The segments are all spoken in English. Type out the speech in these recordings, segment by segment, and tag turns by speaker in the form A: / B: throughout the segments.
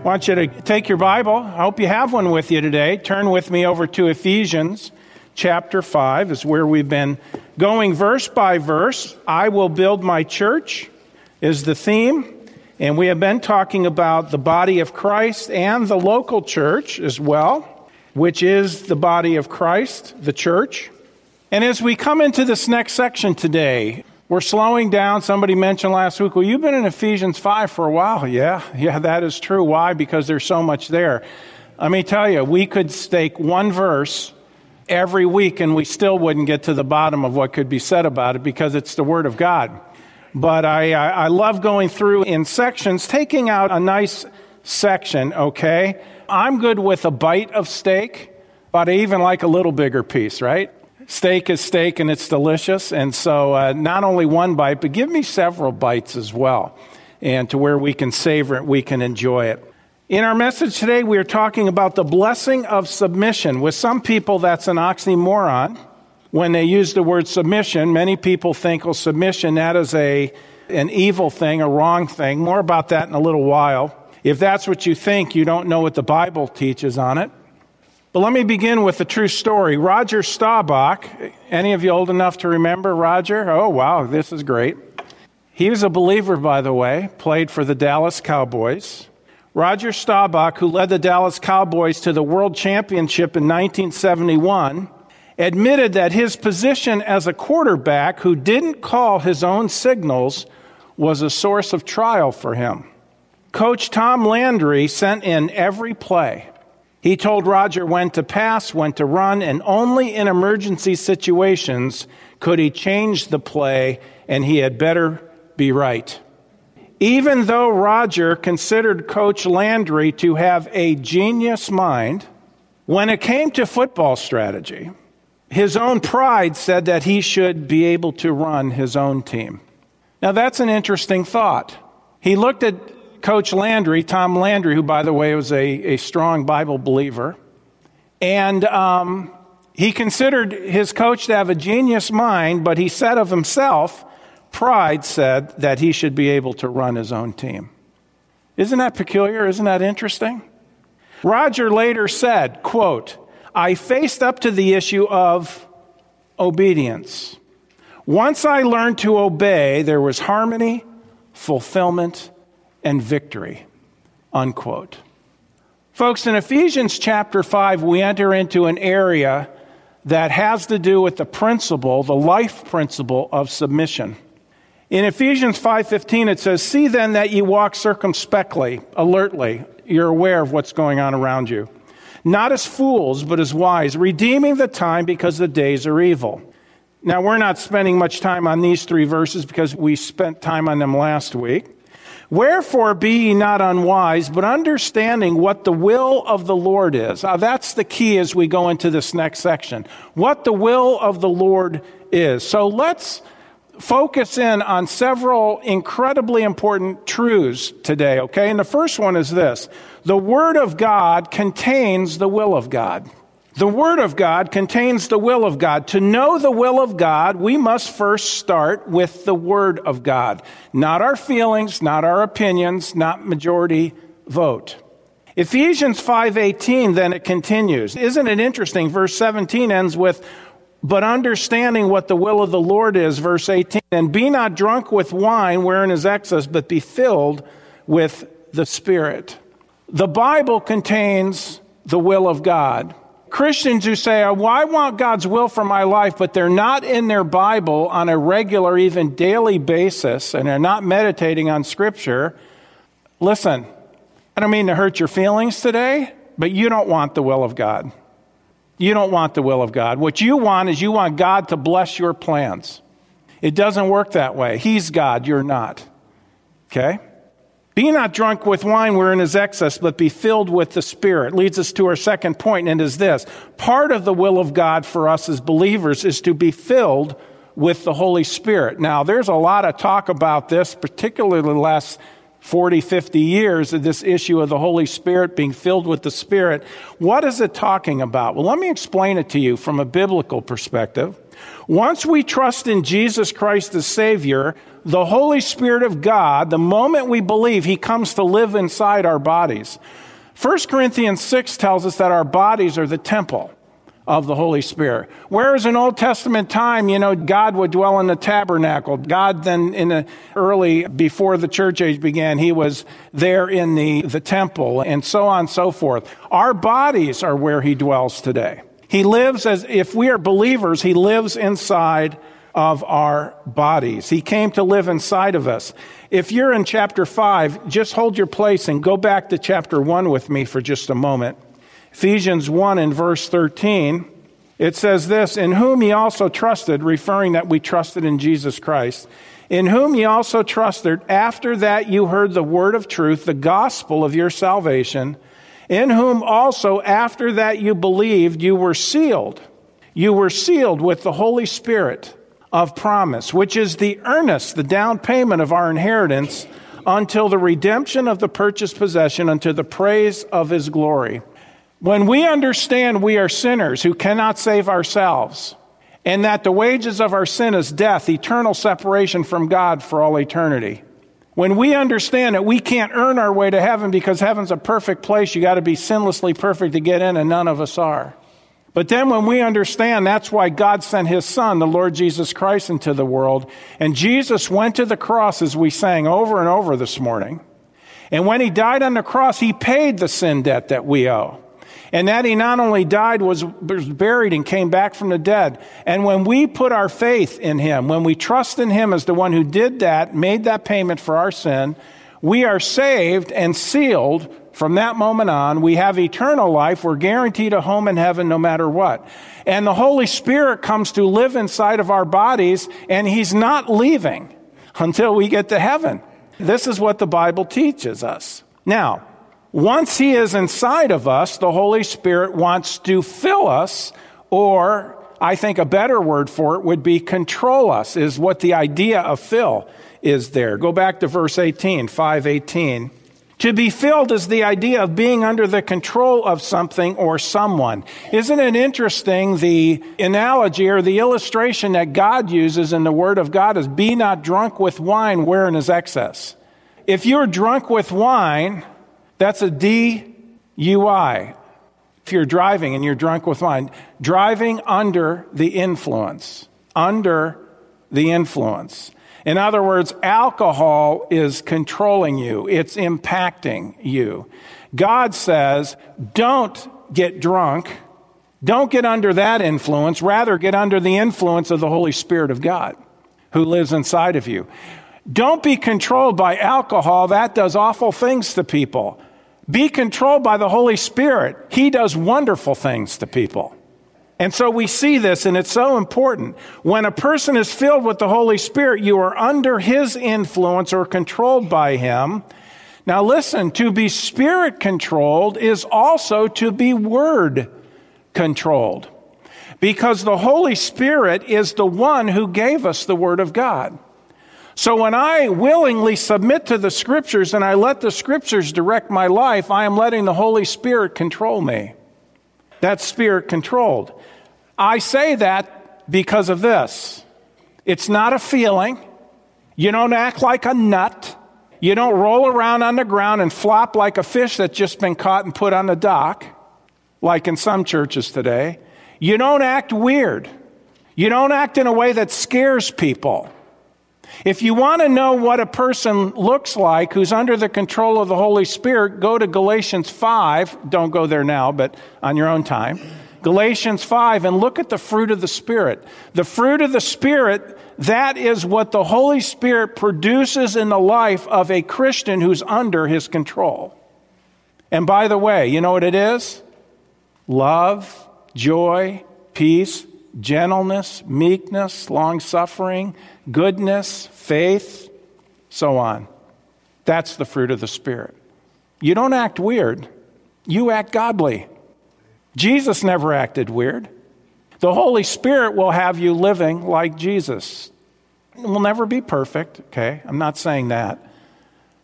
A: I want you to take your Bible. I hope you have one with you today. Turn with me over to Ephesians chapter 5, is where we've been going verse by verse. I will build my church is the theme. And we have been talking about the body of Christ and the local church as well, which is the body of Christ, the church. And as we come into this next section today, we're slowing down. Somebody mentioned last week, well, you've been in Ephesians 5 for a while. Yeah, yeah, that is true. Why? Because there's so much there. Let me tell you, we could stake one verse every week and we still wouldn't get to the bottom of what could be said about it because it's the Word of God. But I, I love going through in sections, taking out a nice section, okay? I'm good with a bite of steak, but I even like a little bigger piece, right? Steak is steak and it's delicious. And so, uh, not only one bite, but give me several bites as well. And to where we can savor it, we can enjoy it. In our message today, we are talking about the blessing of submission. With some people, that's an oxymoron. When they use the word submission, many people think, well, submission, that is a, an evil thing, a wrong thing. More about that in a little while. If that's what you think, you don't know what the Bible teaches on it. But let me begin with a true story. Roger Staubach, any of you old enough to remember Roger? Oh, wow, this is great. He was a believer, by the way, played for the Dallas Cowboys. Roger Staubach, who led the Dallas Cowboys to the World Championship in 1971, admitted that his position as a quarterback who didn't call his own signals was a source of trial for him. Coach Tom Landry sent in every play. He told Roger when to pass, when to run, and only in emergency situations could he change the play, and he had better be right. Even though Roger considered Coach Landry to have a genius mind, when it came to football strategy, his own pride said that he should be able to run his own team. Now, that's an interesting thought. He looked at Coach Landry, Tom Landry, who, by the way, was a, a strong Bible believer. And um, he considered his coach to have a genius mind, but he said of himself, pride said that he should be able to run his own team. Isn't that peculiar? Isn't that interesting? Roger later said, quote, I faced up to the issue of obedience. Once I learned to obey, there was harmony, fulfillment, and victory. Unquote. Folks, in Ephesians chapter 5, we enter into an area that has to do with the principle, the life principle of submission. In Ephesians 5:15 it says, "See then that ye walk circumspectly, alertly, you're aware of what's going on around you, not as fools, but as wise, redeeming the time because the days are evil." Now, we're not spending much time on these three verses because we spent time on them last week. Wherefore be ye not unwise, but understanding what the will of the Lord is. Now that's the key as we go into this next section. What the will of the Lord is. So let's focus in on several incredibly important truths today, okay? And the first one is this. The Word of God contains the will of God. The Word of God contains the will of God. To know the will of God, we must first start with the Word of God. Not our feelings, not our opinions, not majority vote. Ephesians 5:18 then it continues. Isn't it interesting? Verse 17 ends with but understanding what the will of the Lord is, verse 18, and be not drunk with wine wherein is excess, but be filled with the Spirit. The Bible contains the will of God. Christians who say, well, I want God's will for my life, but they're not in their Bible on a regular, even daily basis, and they're not meditating on Scripture, listen, I don't mean to hurt your feelings today, but you don't want the will of God. You don't want the will of God. What you want is you want God to bless your plans. It doesn't work that way. He's God, you're not. Okay? Be not drunk with wine wherein is excess, but be filled with the Spirit. Leads us to our second point, and it is this. Part of the will of God for us as believers is to be filled with the Holy Spirit. Now, there's a lot of talk about this, particularly the last 40, 50 years of this issue of the Holy Spirit being filled with the Spirit. What is it talking about? Well, let me explain it to you from a biblical perspective. Once we trust in Jesus Christ as Savior, the Holy Spirit of God, the moment we believe, He comes to live inside our bodies. 1 Corinthians 6 tells us that our bodies are the temple of the Holy Spirit. Whereas in Old Testament time, you know, God would dwell in the tabernacle. God then in the early, before the church age began, he was there in the, the temple and so on and so forth. Our bodies are where he dwells today. He lives as, if we are believers, he lives inside of our bodies. He came to live inside of us. If you're in chapter 5, just hold your place and go back to chapter 1 with me for just a moment. Ephesians 1 and verse 13, it says this In whom ye also trusted, referring that we trusted in Jesus Christ, in whom ye also trusted, after that you heard the word of truth, the gospel of your salvation, in whom also after that you believed, you were sealed. You were sealed with the Holy Spirit of promise, which is the earnest, the down payment of our inheritance until the redemption of the purchased possession unto the praise of his glory. When we understand we are sinners who cannot save ourselves, and that the wages of our sin is death, eternal separation from God for all eternity. When we understand that we can't earn our way to heaven because heaven's a perfect place, you got to be sinlessly perfect to get in, and none of us are. But then when we understand that's why God sent his son, the Lord Jesus Christ, into the world, and Jesus went to the cross as we sang over and over this morning. And when he died on the cross, he paid the sin debt that we owe. And that he not only died, was, buried, and came back from the dead. And when we put our faith in him, when we trust in him as the one who did that, made that payment for our sin, we are saved and sealed from that moment on. We have eternal life. We're guaranteed a home in heaven no matter what. And the Holy Spirit comes to live inside of our bodies, and he's not leaving until we get to heaven. This is what the Bible teaches us. Now, once He is inside of us, the Holy Spirit wants to fill us, or I think a better word for it would be control us, is what the idea of fill is there. Go back to verse 18, 518. To be filled is the idea of being under the control of something or someone. Isn't it interesting the analogy or the illustration that God uses in the Word of God is be not drunk with wine wherein is excess. If you're drunk with wine, that's a DUI. If you're driving and you're drunk with wine, driving under the influence. Under the influence. In other words, alcohol is controlling you, it's impacting you. God says, don't get drunk. Don't get under that influence. Rather, get under the influence of the Holy Spirit of God who lives inside of you. Don't be controlled by alcohol. That does awful things to people. Be controlled by the Holy Spirit. He does wonderful things to people. And so we see this, and it's so important. When a person is filled with the Holy Spirit, you are under his influence or controlled by him. Now, listen, to be spirit controlled is also to be word controlled. Because the Holy Spirit is the one who gave us the Word of God. So when I willingly submit to the scriptures and I let the scriptures direct my life, I am letting the Holy Spirit control me. That's spirit controlled. I say that because of this. It's not a feeling. You don't act like a nut. You don't roll around on the ground and flop like a fish that's just been caught and put on the dock, like in some churches today. You don't act weird. You don't act in a way that scares people. If you want to know what a person looks like who's under the control of the Holy Spirit, go to Galatians 5. Don't go there now, but on your own time. Galatians 5 and look at the fruit of the Spirit. The fruit of the Spirit, that is what the Holy Spirit produces in the life of a Christian who's under his control. And by the way, you know what it is? Love, joy, peace, gentleness, meekness, long suffering, goodness, faith, so on. That's the fruit of the Spirit. You don't act weird, you act godly. Jesus never acted weird. The Holy Spirit will have you living like Jesus. It will never be perfect, okay? I'm not saying that.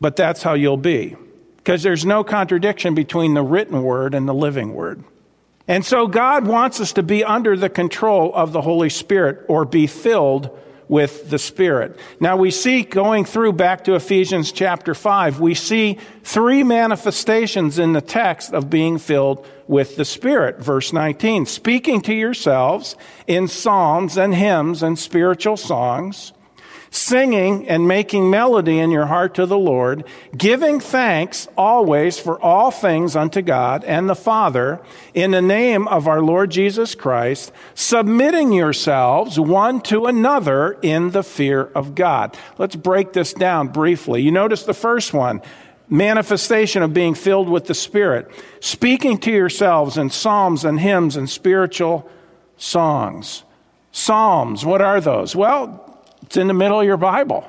A: But that's how you'll be. Because there's no contradiction between the written word and the living word. And so God wants us to be under the control of the Holy Spirit or be filled with the Spirit. Now we see going through back to Ephesians chapter 5, we see three manifestations in the text of being filled with the Spirit. Verse 19, speaking to yourselves in psalms and hymns and spiritual songs singing and making melody in your heart to the Lord, giving thanks always for all things unto God and the Father in the name of our Lord Jesus Christ, submitting yourselves one to another in the fear of God. Let's break this down briefly. You notice the first one manifestation of being filled with the Spirit, speaking to yourselves in psalms and hymns and spiritual songs. Psalms, what are those? Well, it's in the middle of your Bible.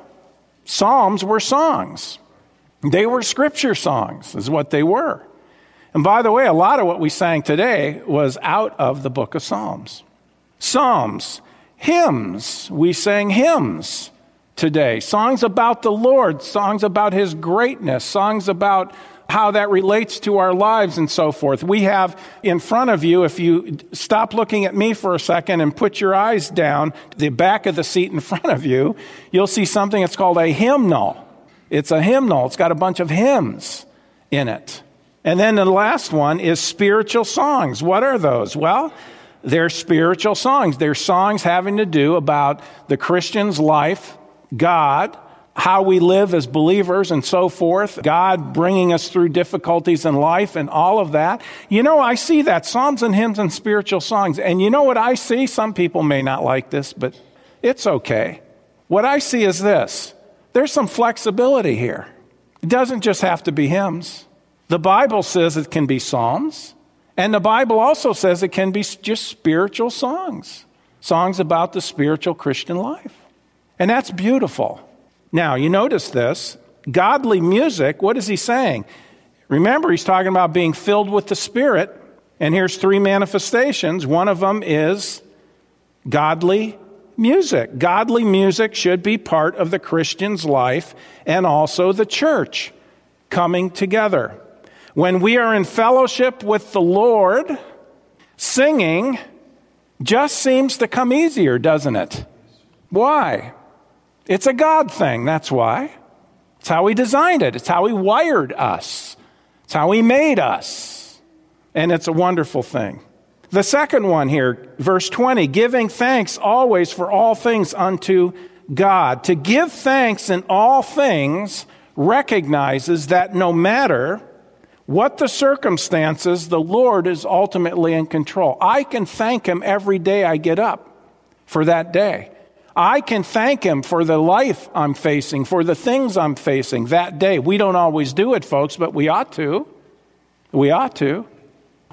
A: Psalms were songs. They were scripture songs, is what they were. And by the way, a lot of what we sang today was out of the book of Psalms. Psalms, hymns, we sang hymns today. Songs about the Lord, songs about his greatness, songs about how that relates to our lives and so forth. We have in front of you, if you stop looking at me for a second and put your eyes down to the back of the seat in front of you, you'll see something that's called a hymnal. It's a hymnal. It's got a bunch of hymns in it. And then the last one is spiritual songs. What are those? Well, they're spiritual songs. They're songs having to do about the Christian's life, God, how we live as believers and so forth, God bringing us through difficulties in life and all of that. You know, I see that Psalms and hymns and spiritual songs. And you know what I see? Some people may not like this, but it's okay. What I see is this there's some flexibility here. It doesn't just have to be hymns. The Bible says it can be psalms, and the Bible also says it can be just spiritual songs, songs about the spiritual Christian life. And that's beautiful. Now, you notice this godly music, what is he saying? Remember, he's talking about being filled with the Spirit, and here's three manifestations. One of them is godly music. Godly music should be part of the Christian's life and also the church coming together. When we are in fellowship with the Lord, singing just seems to come easier, doesn't it? Why? It's a God thing, that's why. It's how He designed it, it's how He wired us, it's how He made us. And it's a wonderful thing. The second one here, verse 20, giving thanks always for all things unto God. To give thanks in all things recognizes that no matter what the circumstances, the Lord is ultimately in control. I can thank Him every day I get up for that day. I can thank Him for the life I'm facing, for the things I'm facing that day. We don't always do it, folks, but we ought to. We ought to.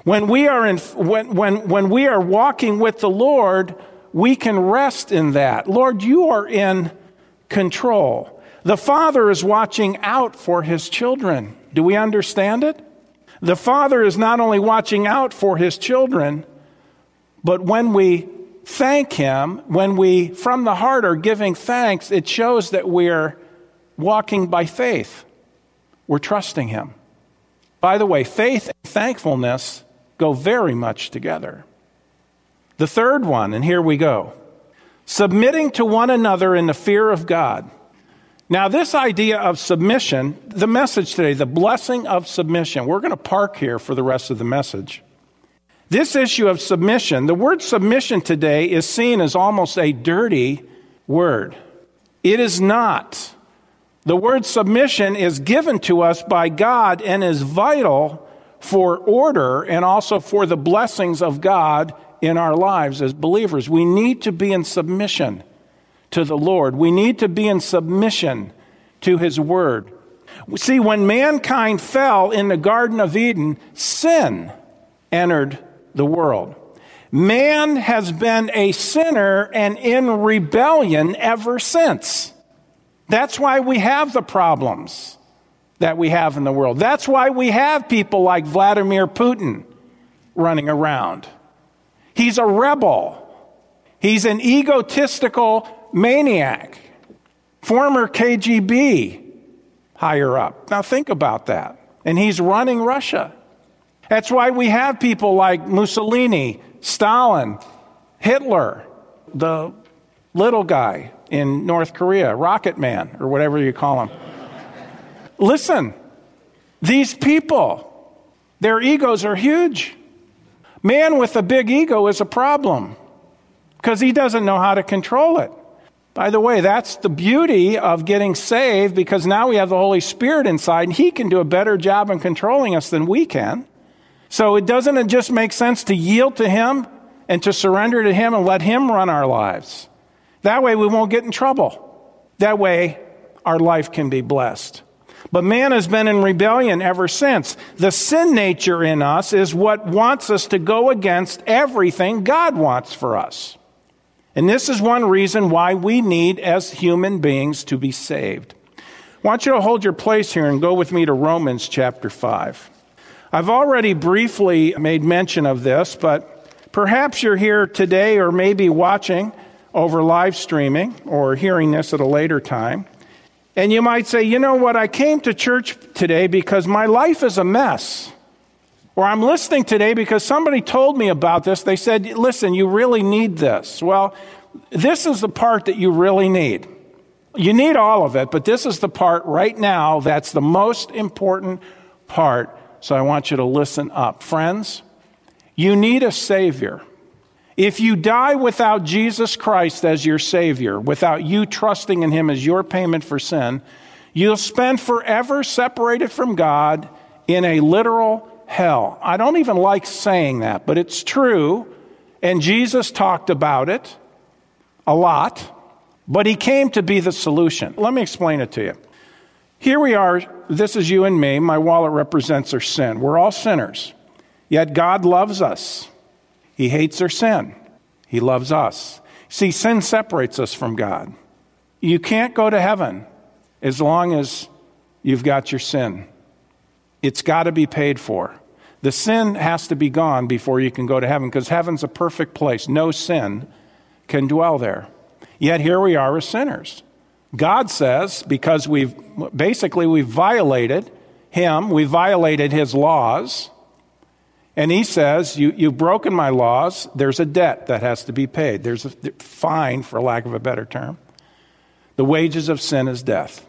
A: When we are, in, when, when, when we are walking with the Lord, we can rest in that. Lord, you are in control. The Father is watching out for His children. Do we understand it? The Father is not only watching out for His children, but when we thank Him, when we from the heart are giving thanks, it shows that we're walking by faith. We're trusting Him. By the way, faith and thankfulness go very much together. The third one, and here we go submitting to one another in the fear of God. Now, this idea of submission, the message today, the blessing of submission, we're going to park here for the rest of the message. This issue of submission, the word submission today is seen as almost a dirty word. It is not. The word submission is given to us by God and is vital for order and also for the blessings of God in our lives as believers. We need to be in submission to the Lord. We need to be in submission to His Word. See, when mankind fell in the Garden of Eden, sin entered the world. Man has been a sinner and in rebellion ever since. That's why we have the problems that we have in the world. That's why we have people like Vladimir Putin running around. He's a rebel. He's an egotistical maniac, former KGB higher up. Now think about that. And he's running Russia. That's why we have people like Mussolini, Stalin, Hitler, the little guy in North Korea, Rocket Man, or whatever you call him. Listen, these people, their egos are huge. Man with a big ego is a problem because he doesn't know how to control it. By the way, that's the beauty of getting saved because now we have the Holy Spirit inside and He can do a better job in controlling us than we can. So it doesn't just make sense to yield to Him and to surrender to Him and let Him run our lives. That way we won't get in trouble. That way our life can be blessed. But man has been in rebellion ever since. The sin nature in us is what wants us to go against everything God wants for us. And this is one reason why we need, as human beings, to be saved. I want you to hold your place here and go with me to Romans chapter 5. I've already briefly made mention of this, but perhaps you're here today or maybe watching over live streaming or hearing this at a later time. And you might say, you know what, I came to church today because my life is a mess. Or I'm listening today because somebody told me about this. They said, listen, you really need this. Well, this is the part that you really need. You need all of it, but this is the part right now that's the most important part. So I want you to listen up. Friends, you need a Savior. If you die without Jesus Christ as your Savior, without you trusting in Him as your payment for sin, you'll spend forever separated from God in a literal hell. I don't even like saying that, but it's true. And Jesus talked about it a lot, but he came to be the solution. Let me explain it to you. Here we are. This is you and me. My wallet represents our sin. We're all sinners. Yet God loves us. He hates our sin. He loves us. See, sin separates us from God. You can't go to heaven as long as you've got your sin. It's got to be paid for. The sin has to be gone before you can go to heaven because heaven's a perfect place. No sin can dwell there. Yet here we are as sinners. God says, because we've basically we've violated him, we violated his laws, and he says, you, You've broken my laws, there's a debt that has to be paid. There's a fine, for lack of a better term. The wages of sin is death.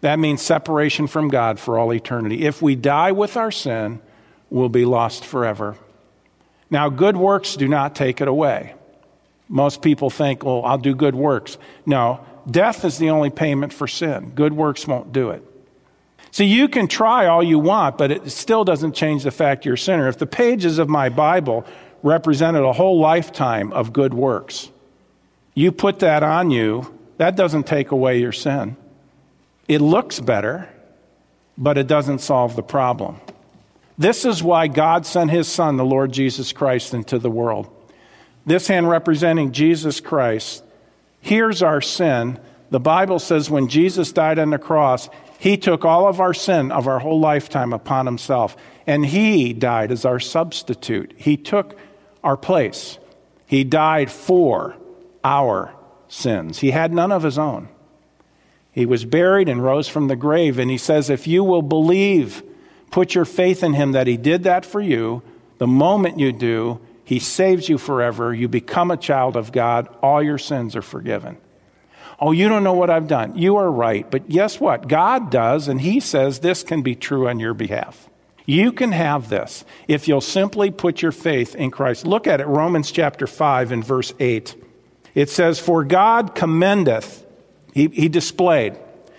A: That means separation from God for all eternity. If we die with our sin, we'll be lost forever. Now, good works do not take it away. Most people think, well, I'll do good works. No, death is the only payment for sin. Good works won't do it. See, you can try all you want, but it still doesn't change the fact you're a sinner. If the pages of my Bible represented a whole lifetime of good works, you put that on you, that doesn't take away your sin. It looks better, but it doesn't solve the problem. This is why God sent his Son, the Lord Jesus Christ, into the world. This hand representing Jesus Christ. Here's our sin. The Bible says when Jesus died on the cross, he took all of our sin of our whole lifetime upon himself, and he died as our substitute. He took our place. He died for our sins. He had none of his own. He was buried and rose from the grave. And he says, if you will believe, put your faith in him that he did that for you, the moment you do, he saves you forever. You become a child of God. All your sins are forgiven. Oh, you don't know what I've done. You are right. But guess what? God does, and he says this can be true on your behalf. You can have this if you'll simply put your faith in Christ. Look at it, Romans chapter 5 and verse 8. It says, For God commendeth he, he displayed.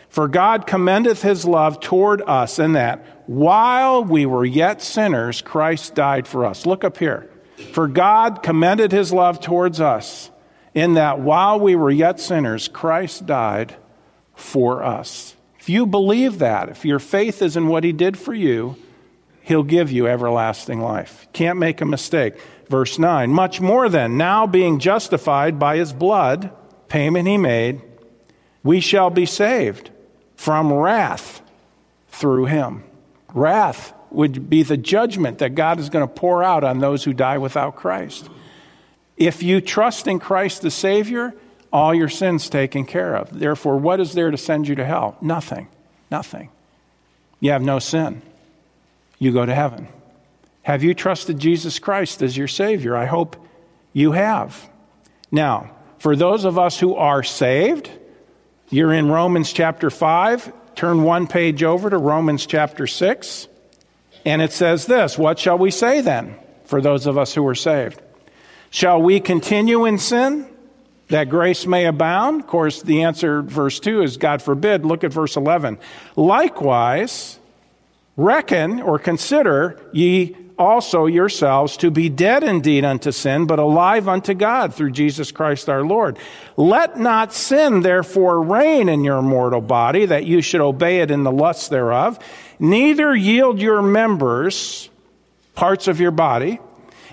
A: For God commendeth his love toward us in that while we were yet sinners, Christ died for us. Look up here. For God commended his love towards us in that while we were yet sinners, Christ died for us. If you believe that, if your faith is in what he did for you, he'll give you everlasting life. Can't make a mistake. Verse 9, much more than now being justified by his blood, payment he made, we shall be saved from wrath through him. Wrath would be the judgment that God is going to pour out on those who die without Christ. If you trust in Christ the Savior, all your sins taken care of. Therefore, what is there to send you to hell? Nothing. Nothing. You have no sin. You go to heaven. Have you trusted Jesus Christ as your Savior? I hope you have. Now, for those of us who are saved, you're in Romans chapter 5. Turn one page over to Romans chapter 6. And it says this What shall we say then for those of us who are saved? Shall we continue in sin that grace may abound? Of course, the answer, verse 2, is God forbid. Look at verse 11. Likewise, reckon or consider ye also yourselves to be dead indeed unto sin, but alive unto God through Jesus Christ our Lord. Let not sin therefore reign in your mortal body, that you should obey it in the lusts thereof. Neither yield your members, parts of your body,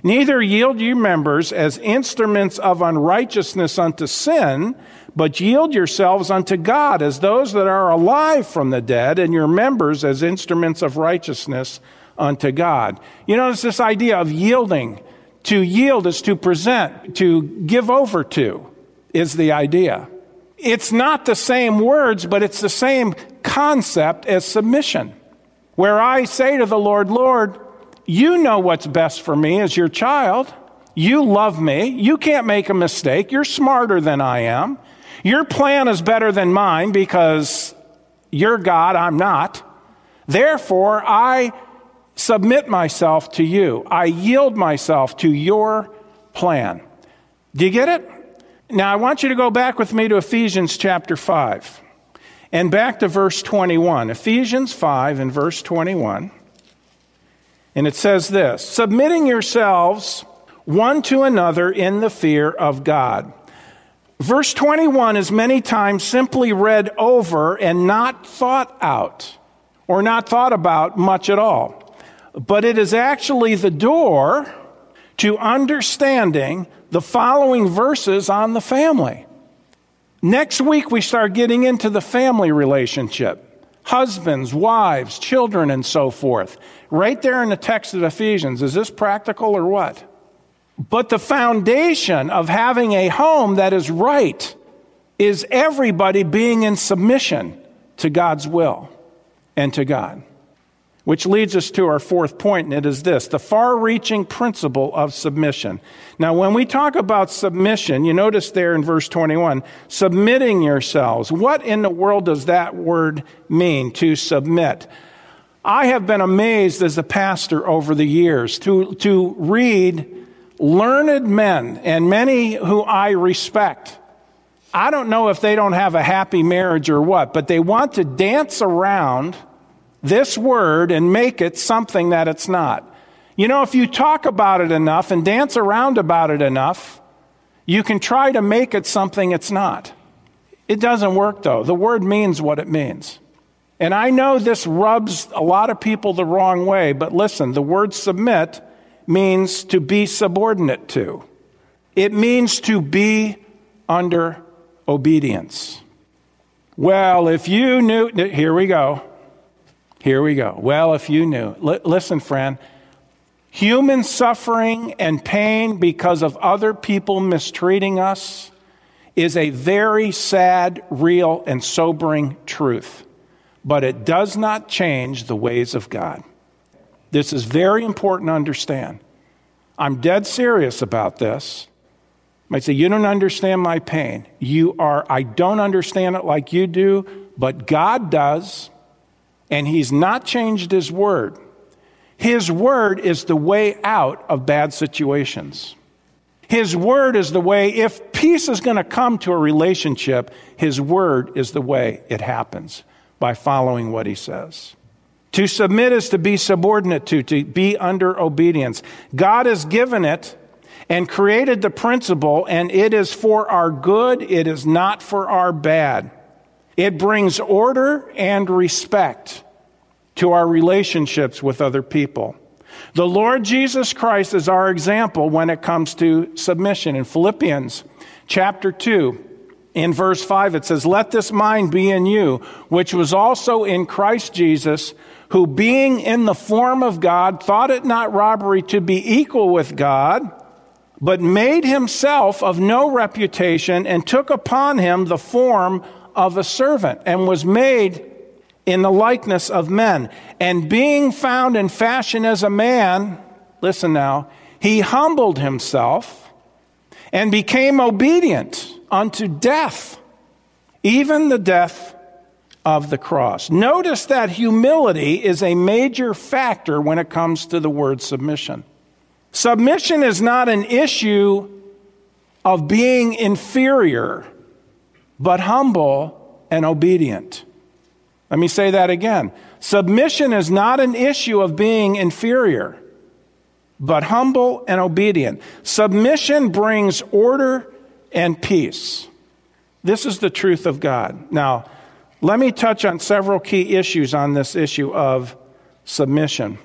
A: Neither yield you members as instruments of unrighteousness unto sin, but yield yourselves unto God as those that are alive from the dead, and your members as instruments of righteousness unto God. You notice this idea of yielding. To yield is to present, to give over to, is the idea. It's not the same words, but it's the same concept as submission. Where I say to the Lord, Lord, you know what's best for me as your child. You love me. You can't make a mistake. You're smarter than I am. Your plan is better than mine because you're God, I'm not. Therefore, I submit myself to you. I yield myself to your plan. Do you get it? Now, I want you to go back with me to Ephesians chapter 5 and back to verse 21. Ephesians 5 and verse 21. And it says this submitting yourselves one to another in the fear of God. Verse 21 is many times simply read over and not thought out or not thought about much at all. But it is actually the door to understanding the following verses on the family. Next week, we start getting into the family relationship husbands, wives, children, and so forth. Right there in the text of Ephesians. Is this practical or what? But the foundation of having a home that is right is everybody being in submission to God's will and to God. Which leads us to our fourth point, and it is this the far reaching principle of submission. Now, when we talk about submission, you notice there in verse 21, submitting yourselves. What in the world does that word mean, to submit? I have been amazed as a pastor over the years to, to read learned men and many who I respect. I don't know if they don't have a happy marriage or what, but they want to dance around this word and make it something that it's not. You know, if you talk about it enough and dance around about it enough, you can try to make it something it's not. It doesn't work though. The word means what it means. And I know this rubs a lot of people the wrong way, but listen, the word submit means to be subordinate to. It means to be under obedience. Well, if you knew, here we go. Here we go. Well, if you knew. L- listen, friend. Human suffering and pain because of other people mistreating us is a very sad, real, and sobering truth. But it does not change the ways of God. This is very important to understand. I'm dead serious about this. I might say, You don't understand my pain. You are, I don't understand it like you do, but God does and he's not changed his word. His word is the way out of bad situations. His word is the way, if peace is going to come to a relationship, his word is the way it happens by following what he says. To submit is to be subordinate to, to be under obedience. God has given it and created the principle, and it is for our good, it is not for our bad. It brings order and respect to our relationships with other people. The Lord Jesus Christ is our example when it comes to submission. In Philippians chapter 2, in verse 5, it says, Let this mind be in you, which was also in Christ Jesus, who being in the form of God, thought it not robbery to be equal with God, but made himself of no reputation and took upon him the form of a servant and was made in the likeness of men. And being found in fashion as a man, listen now, he humbled himself and became obedient unto death, even the death of the cross. Notice that humility is a major factor when it comes to the word submission. Submission is not an issue of being inferior, but humble and obedient. Let me say that again. Submission is not an issue of being inferior, but humble and obedient. Submission brings order and peace. This is the truth of God. Now, let me touch on several key issues on this issue of submission.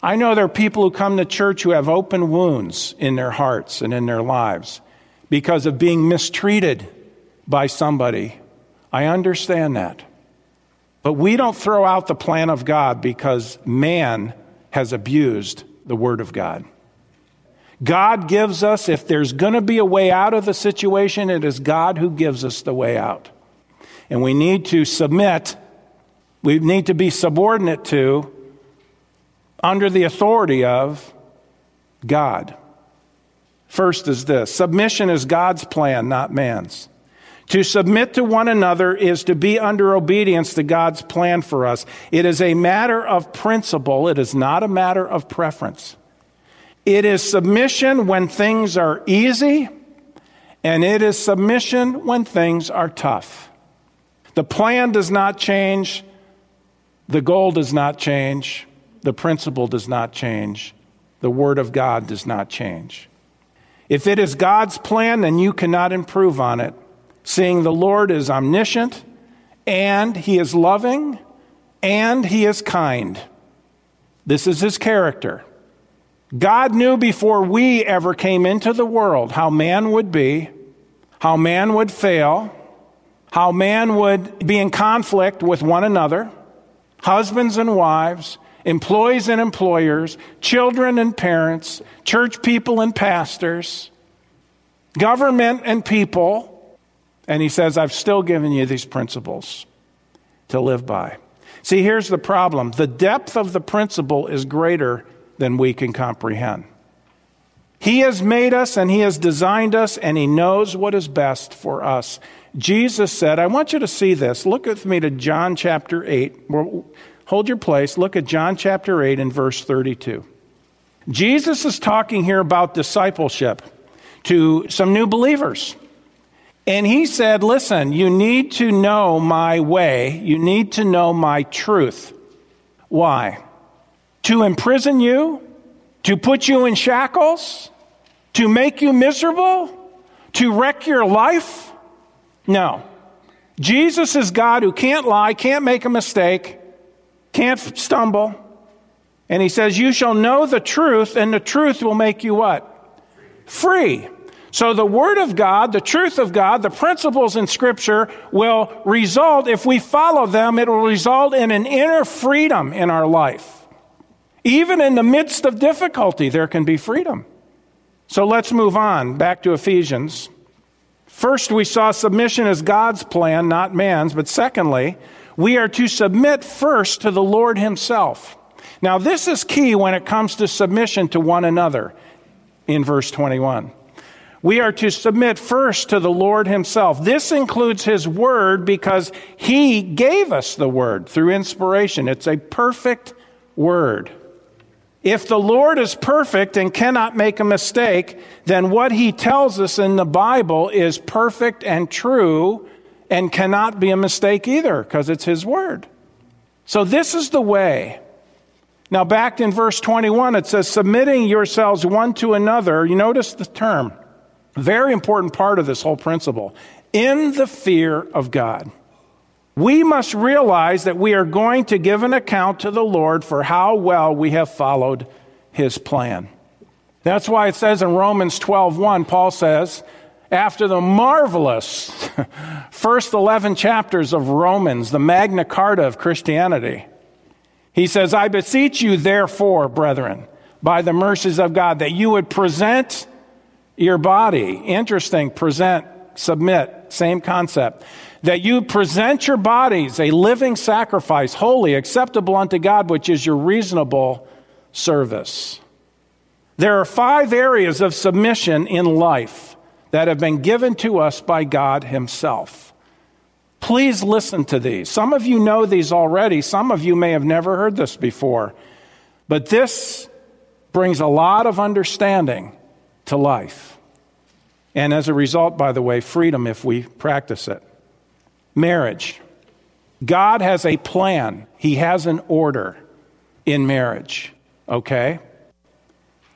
A: I know there are people who come to church who have open wounds in their hearts and in their lives because of being mistreated by somebody. I understand that. But we don't throw out the plan of God because man has abused the Word of God. God gives us, if there's going to be a way out of the situation, it is God who gives us the way out. And we need to submit, we need to be subordinate to, under the authority of God. First is this submission is God's plan, not man's. To submit to one another is to be under obedience to God's plan for us. It is a matter of principle, it is not a matter of preference. It is submission when things are easy, and it is submission when things are tough. The plan does not change, the goal does not change, the principle does not change, the Word of God does not change. If it is God's plan, then you cannot improve on it, seeing the Lord is omniscient, and He is loving, and He is kind. This is His character. God knew before we ever came into the world how man would be, how man would fail, how man would be in conflict with one another, husbands and wives, employees and employers, children and parents, church people and pastors, government and people. And he says, I've still given you these principles to live by. See, here's the problem the depth of the principle is greater than we can comprehend. He has made us and He has designed us and He knows what is best for us. Jesus said, I want you to see this. Look with me to John chapter 8. Hold your place. Look at John chapter 8 and verse 32. Jesus is talking here about discipleship to some new believers. And he said, Listen, you need to know my way, you need to know my truth. Why? To imprison you? To put you in shackles? To make you miserable? To wreck your life? No. Jesus is God who can't lie, can't make a mistake, can't stumble. And he says, You shall know the truth, and the truth will make you what? Free. So the Word of God, the truth of God, the principles in Scripture will result, if we follow them, it will result in an inner freedom in our life. Even in the midst of difficulty, there can be freedom. So let's move on back to Ephesians. First, we saw submission as God's plan, not man's. But secondly, we are to submit first to the Lord Himself. Now, this is key when it comes to submission to one another in verse 21. We are to submit first to the Lord Himself. This includes His Word because He gave us the Word through inspiration. It's a perfect Word. If the Lord is perfect and cannot make a mistake, then what he tells us in the Bible is perfect and true and cannot be a mistake either because it's his word. So this is the way. Now, back in verse 21, it says, submitting yourselves one to another. You notice the term. Very important part of this whole principle. In the fear of God we must realize that we are going to give an account to the Lord for how well we have followed his plan. That's why it says in Romans 12:1 Paul says, after the marvelous first 11 chapters of Romans, the Magna Carta of Christianity, he says, I beseech you, therefore, brethren, by the mercies of God, that you would present your body. Interesting, present, submit, same concept that you present your bodies a living sacrifice, holy, acceptable unto God, which is your reasonable service. There are five areas of submission in life that have been given to us by God Himself. Please listen to these. Some of you know these already, some of you may have never heard this before, but this brings a lot of understanding to life. And as a result, by the way, freedom if we practice it. Marriage. God has a plan, He has an order in marriage, okay?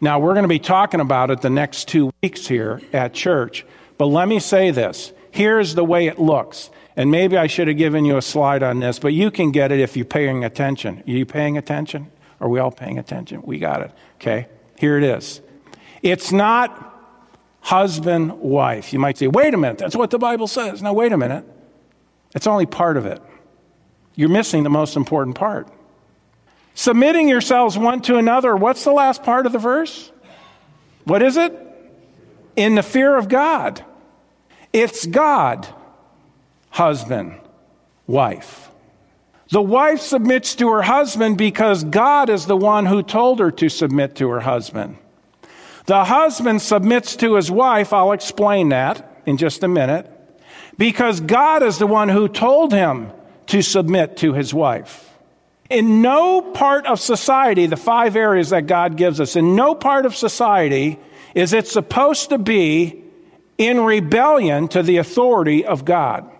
A: Now, we're going to be talking about it the next two weeks here at church, but let me say this. Here's the way it looks. And maybe I should have given you a slide on this, but you can get it if you're paying attention. Are you paying attention? Are we all paying attention? We got it. Okay, here it is. It's not husband, wife. You might say, wait a minute, that's what the Bible says. Now, wait a minute. It's only part of it. You're missing the most important part. Submitting yourselves one to another. What's the last part of the verse? What is it? In the fear of God. It's God, husband, wife. The wife submits to her husband because God is the one who told her to submit to her husband. The husband submits to his wife. I'll explain that in just a minute. Because God is the one who told him to submit to his wife. In no part of society, the five areas that God gives us, in no part of society is it supposed to be in rebellion to the authority of God.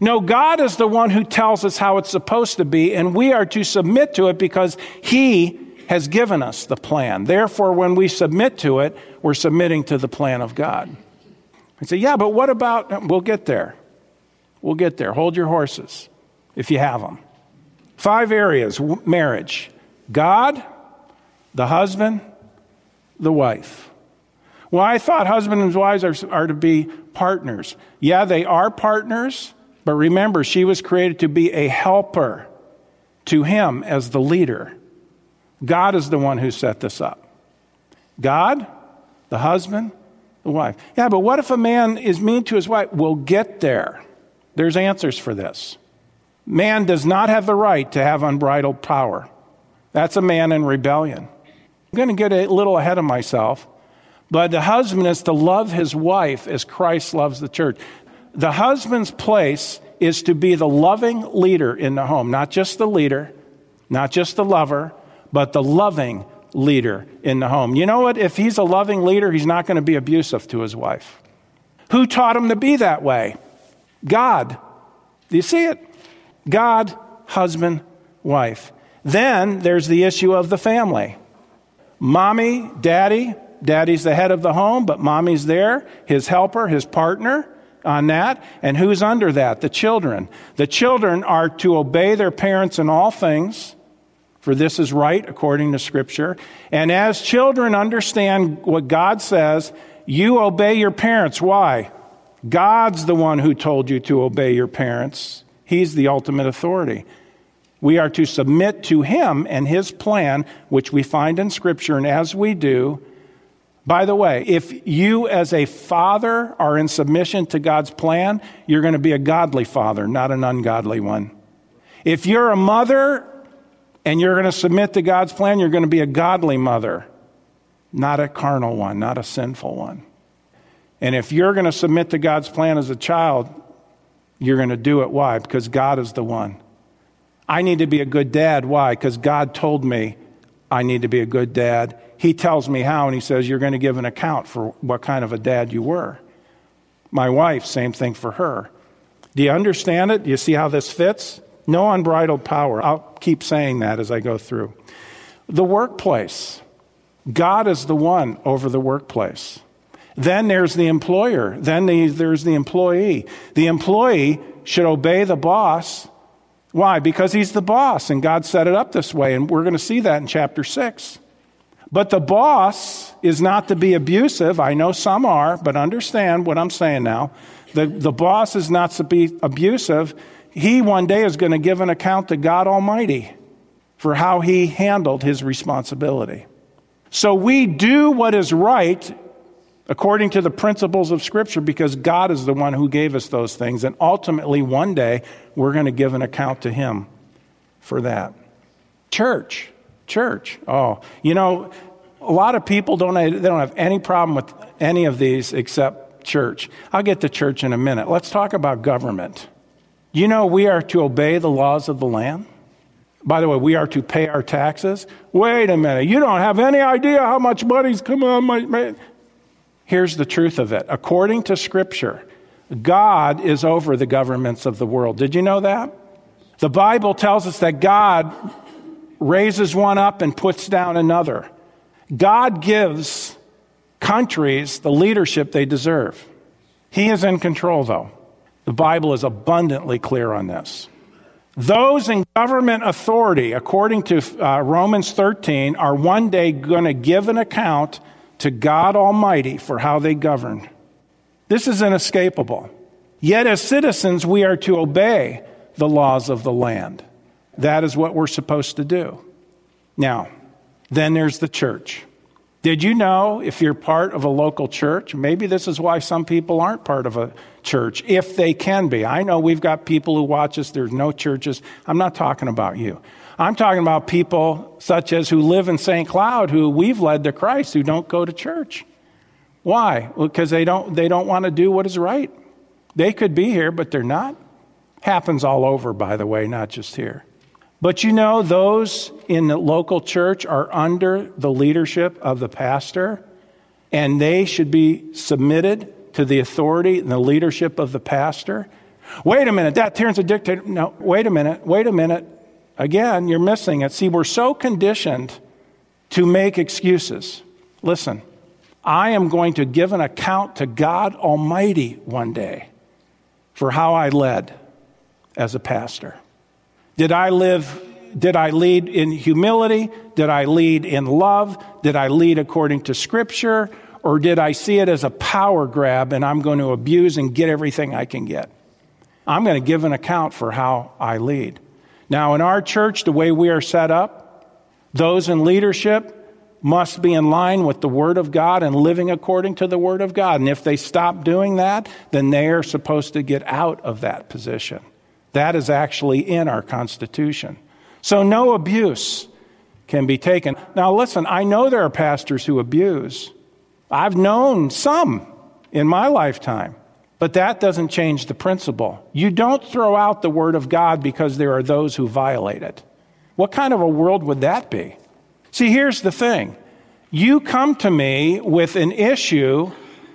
A: No, God is the one who tells us how it's supposed to be, and we are to submit to it because He has given us the plan. Therefore, when we submit to it, we're submitting to the plan of God. I say, yeah, but what about, we'll get there. We'll get there. Hold your horses if you have them. Five areas marriage God, the husband, the wife. Well, I thought husbands and wives are, are to be partners. Yeah, they are partners, but remember, she was created to be a helper to him as the leader. God is the one who set this up. God, the husband, the wife. Yeah, but what if a man is mean to his wife? We'll get there. There's answers for this. Man does not have the right to have unbridled power. That's a man in rebellion. I'm going to get a little ahead of myself, but the husband is to love his wife as Christ loves the church. The husband's place is to be the loving leader in the home, not just the leader, not just the lover, but the loving leader in the home. You know what? If he's a loving leader, he's not going to be abusive to his wife. Who taught him to be that way? God. Do you see it? God, husband, wife. Then there's the issue of the family. Mommy, daddy, daddy's the head of the home, but mommy's there, his helper, his partner on that. And who's under that? The children. The children are to obey their parents in all things, for this is right according to Scripture. And as children understand what God says, you obey your parents. Why? God's the one who told you to obey your parents. He's the ultimate authority. We are to submit to Him and His plan, which we find in Scripture, and as we do, by the way, if you as a father are in submission to God's plan, you're going to be a godly father, not an ungodly one. If you're a mother and you're going to submit to God's plan, you're going to be a godly mother, not a carnal one, not a sinful one. And if you're going to submit to God's plan as a child, you're going to do it. Why? Because God is the one. I need to be a good dad. Why? Because God told me I need to be a good dad. He tells me how, and He says, You're going to give an account for what kind of a dad you were. My wife, same thing for her. Do you understand it? Do you see how this fits? No unbridled power. I'll keep saying that as I go through. The workplace. God is the one over the workplace. Then there's the employer. Then the, there's the employee. The employee should obey the boss. Why? Because he's the boss, and God set it up this way, and we're going to see that in chapter 6. But the boss is not to be abusive. I know some are, but understand what I'm saying now. The, the boss is not to be abusive. He one day is going to give an account to God Almighty for how he handled his responsibility. So we do what is right according to the principles of Scripture because God is the one who gave us those things. And ultimately, one day, we're going to give an account to Him for that. Church. Church. Oh, you know, A lot of people don't, they don't have any problem with any of these except church. I'll get to church in a minute. Let's talk about government. You know, we are to obey the laws of the land. By the way, we are to pay our taxes. Wait a minute. You don't have any idea how much money's coming on my. Man. Here's the truth of it. According to Scripture, God is over the governments of the world. Did you know that? The Bible tells us that God raises one up and puts down another. God gives countries the leadership they deserve. He is in control, though. The Bible is abundantly clear on this. Those in government authority, according to uh, Romans 13, are one day going to give an account to God Almighty for how they govern. This is inescapable. Yet, as citizens, we are to obey the laws of the land. That is what we're supposed to do. Now, then there's the church. Did you know if you're part of a local church? Maybe this is why some people aren't part of a church, if they can be. I know we've got people who watch us, there's no churches. I'm not talking about you. I'm talking about people such as who live in St. Cloud who we've led to Christ who don't go to church. Why? Because they don't, they don't want to do what is right. They could be here, but they're not. Happens all over, by the way, not just here. But you know, those in the local church are under the leadership of the pastor, and they should be submitted to the authority and the leadership of the pastor. Wait a minute, that turns a dictator. No, wait a minute, wait a minute. Again, you're missing it. See, we're so conditioned to make excuses. Listen, I am going to give an account to God Almighty one day for how I led as a pastor. Did I live, did I lead in humility? Did I lead in love? Did I lead according to Scripture? Or did I see it as a power grab and I'm going to abuse and get everything I can get? I'm going to give an account for how I lead. Now, in our church, the way we are set up, those in leadership must be in line with the Word of God and living according to the Word of God. And if they stop doing that, then they are supposed to get out of that position. That is actually in our Constitution. So no abuse can be taken. Now, listen, I know there are pastors who abuse. I've known some in my lifetime, but that doesn't change the principle. You don't throw out the Word of God because there are those who violate it. What kind of a world would that be? See, here's the thing you come to me with an issue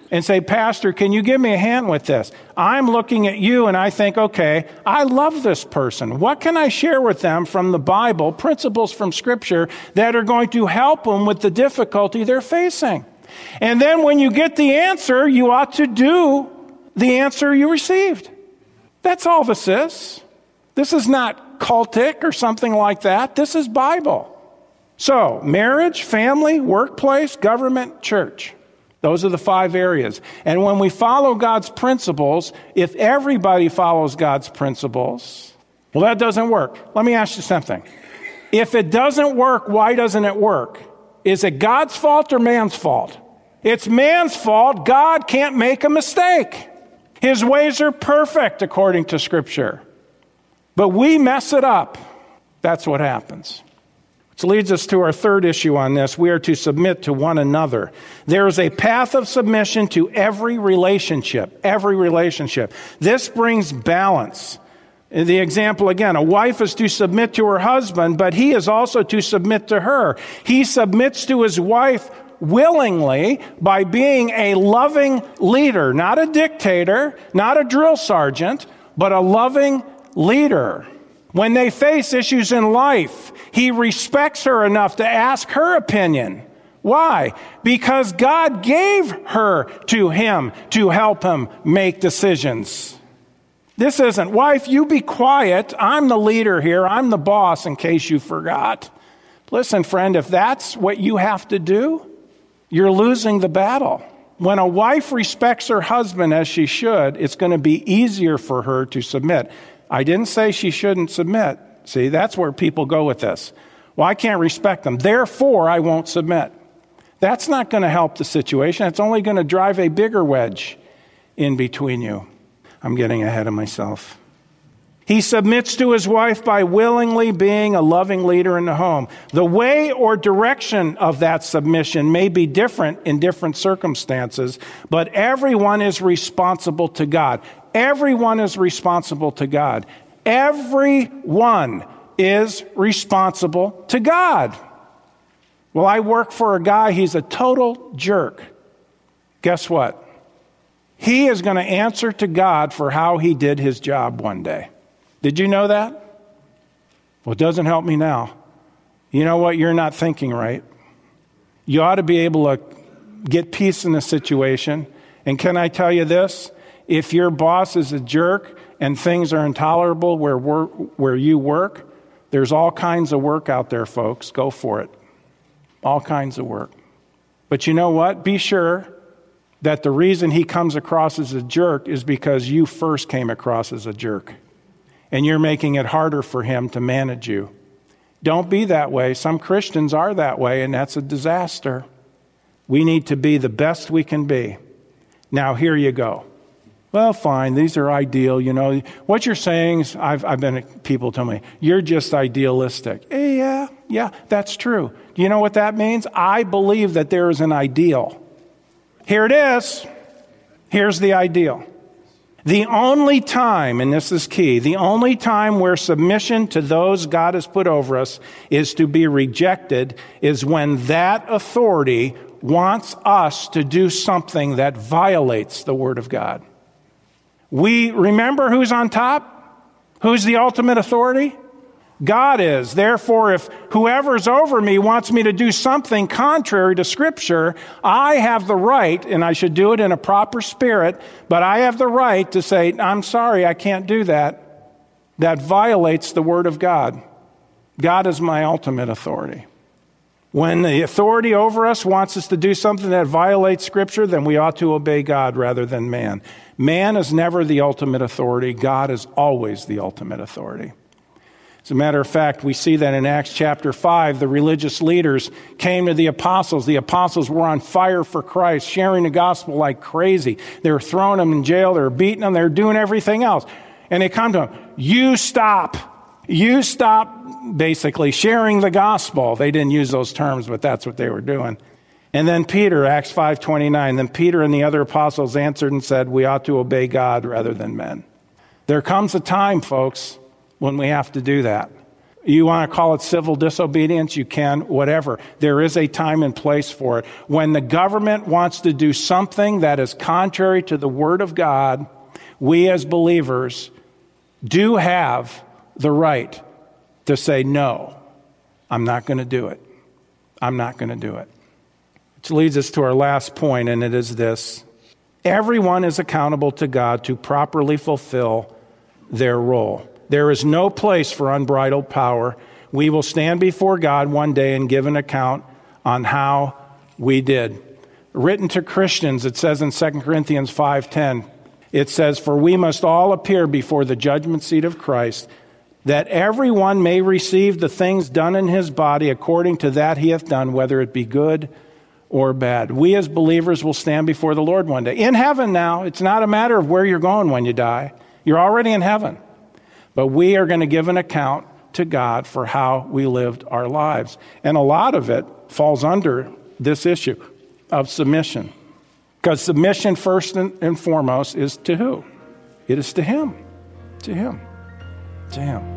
A: and say, Pastor, can you give me a hand with this? I'm looking at you and I think, okay, I love this person. What can I share with them from the Bible, principles from Scripture that are going to help them with the difficulty they're facing? And then when you get the answer, you ought to do the answer you received. That's all this is. This is not cultic or something like that. This is Bible. So, marriage, family, workplace, government, church. Those are the five areas. And when we follow God's principles, if everybody follows God's principles, well, that doesn't work. Let me ask you something. If it doesn't work, why doesn't it work? Is it God's fault or man's fault? It's man's fault. God can't make a mistake. His ways are perfect according to Scripture. But we mess it up. That's what happens. Which leads us to our third issue on this. We are to submit to one another. There is a path of submission to every relationship, every relationship. This brings balance. The example again, a wife is to submit to her husband, but he is also to submit to her. He submits to his wife willingly by being a loving leader, not a dictator, not a drill sergeant, but a loving leader. When they face issues in life, he respects her enough to ask her opinion. Why? Because God gave her to him to help him make decisions. This isn't, wife, you be quiet. I'm the leader here. I'm the boss in case you forgot. Listen, friend, if that's what you have to do, you're losing the battle. When a wife respects her husband as she should, it's going to be easier for her to submit. I didn't say she shouldn't submit. See, that's where people go with this. Well, I can't respect them. Therefore, I won't submit. That's not going to help the situation. It's only going to drive a bigger wedge in between you. I'm getting ahead of myself. He submits to his wife by willingly being a loving leader in the home. The way or direction of that submission may be different in different circumstances, but everyone is responsible to God. Everyone is responsible to God. Everyone is responsible to God. Well, I work for a guy, he's a total jerk. Guess what? He is going to answer to God for how he did his job one day. Did you know that? Well, it doesn't help me now. You know what? You're not thinking right. You ought to be able to get peace in the situation. And can I tell you this? If your boss is a jerk and things are intolerable where, where you work, there's all kinds of work out there, folks. Go for it. All kinds of work. But you know what? Be sure that the reason he comes across as a jerk is because you first came across as a jerk and you're making it harder for him to manage you. Don't be that way. Some Christians are that way, and that's a disaster. We need to be the best we can be. Now, here you go. Well, fine, these are ideal. You know, what you're saying is, I've, I've been, people tell me, you're just idealistic. Eh, yeah, yeah, that's true. Do you know what that means? I believe that there is an ideal. Here it is. Here's the ideal. The only time, and this is key, the only time where submission to those God has put over us is to be rejected is when that authority wants us to do something that violates the Word of God. We remember who's on top? Who's the ultimate authority? God is. Therefore, if whoever's over me wants me to do something contrary to Scripture, I have the right, and I should do it in a proper spirit, but I have the right to say, I'm sorry, I can't do that. That violates the Word of God. God is my ultimate authority. When the authority over us wants us to do something that violates Scripture, then we ought to obey God rather than man. Man is never the ultimate authority, God is always the ultimate authority. As a matter of fact, we see that in Acts chapter 5, the religious leaders came to the apostles. The apostles were on fire for Christ, sharing the gospel like crazy. They were throwing them in jail, they were beating them, they were doing everything else. And they come to them, You stop. You stop basically sharing the gospel. They didn't use those terms, but that's what they were doing. And then Peter, Acts 5:29, then Peter and the other apostles answered and said, "We ought to obey God rather than men." There comes a time, folks, when we have to do that. You want to call it civil disobedience, you can, whatever. There is a time and place for it. When the government wants to do something that is contrary to the Word of God, we as believers do have the right to say, no, I'm not going to do it. I'm not going to do it. Which leads us to our last point, and it is this everyone is accountable to God to properly fulfill their role. There is no place for unbridled power. We will stand before God one day and give an account on how we did. Written to Christians, it says in 2 Corinthians 5:10, it says, "For we must all appear before the judgment seat of Christ, that everyone may receive the things done in his body according to that he hath done, whether it be good or bad." We as believers will stand before the Lord one day. In heaven now, it's not a matter of where you're going when you die. You're already in heaven. But we are going to give an account to God for how we lived our lives. And a lot of it falls under this issue of submission. Because submission, first and foremost, is to who? It is to Him. To Him. To Him.